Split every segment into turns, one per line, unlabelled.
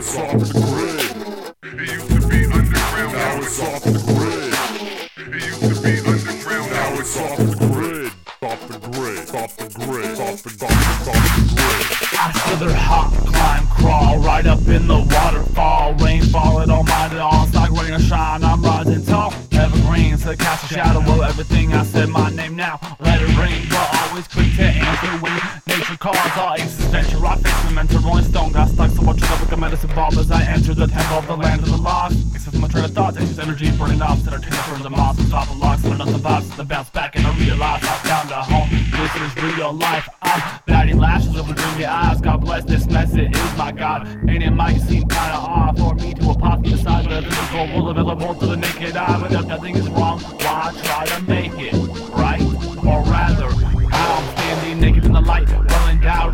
it's off the grid.
It used to be underground.
Now it's off the grid.
It used to be underground.
Now it's off the grid. Off the grid. Off the grid. Off the, off the, off the grid.
I slither, hop, climb, crawl, right up in the waterfall. Rain fall, it all mine, it all. Like rain or shine, I'm rising tall. Evergreens, to cast a shadow of everything. I said my name now, let it ring. But always quick to answer when nature calls. All existential, I the rolling stone. Got stuck, so I tried like a medicine ball as I enter the temple of the land of the lost. Except my train of thoughts, anxious energy burning off. Entertainment for the moss, stop the locks, learn the vibes, the bounce back, and I realize I found a home. This is real life. I'm batting lashes over dreamy eyes. God bless this mess, it is my God. And it might seem kinda odd for me to apostatize, but the physical will available to the naked eye. But if nothing is wrong, why try to make it right? Or rather, I'm standing naked in the light,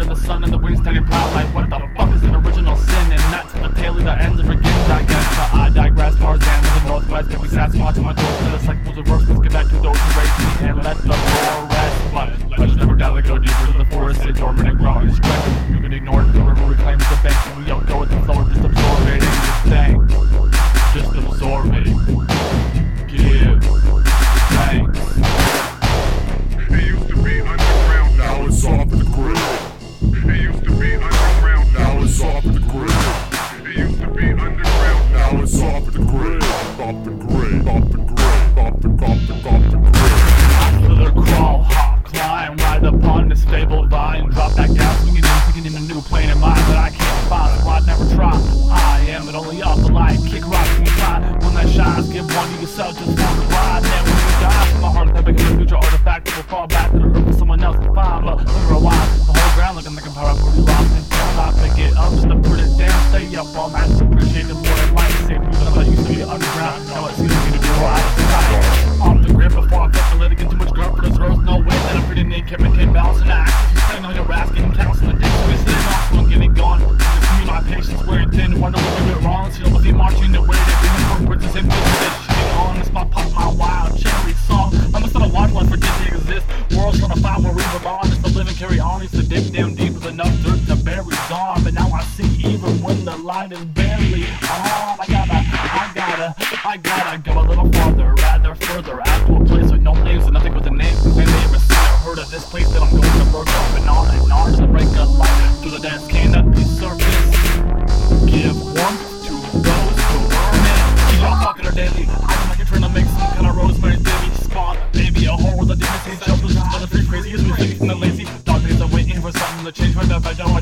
in the sun and the wind standing proud. Like, what the fuck is an original sin? And that's the tale that ends and begins, I guess. But I digress, Tarzan to the northwest, we Sasquatch my door to the cycles of earth, let's get back to those who raised me and let the roar rest. But let's never die, go deeper to the forest, it's dormant and growing strength. You can ignore it, upon this fabled vine, drop back down, swinging in, thinking in a new plane of mind that I can't find, I'd never try. I am it only off the light, kick rock and fly. When that shines, give one to yourself just for the ride. Then when you die, from my heart that becomes a future artifact that will fall back to the earth for someone else to find. But for a while, the whole ground looking like a power pretty lost and. I pick it up just to put it down, stay up all night, wonder what we went wrong. See, with the marching the way that we went words and shit. Shit on, it's my pop, my wild cherry song. I'm just gonna watch one for this exist. World's gonna find where we belong. Just to live and carry on. It's to dig down deep with enough dirt to bury dawn. But now I see even when the light is barely on. I gotta, I gotta, I gotta go a little farther, rather further, out to a place with no names and nothing but a name. Cause they never seen or heard of this place that I'm going we from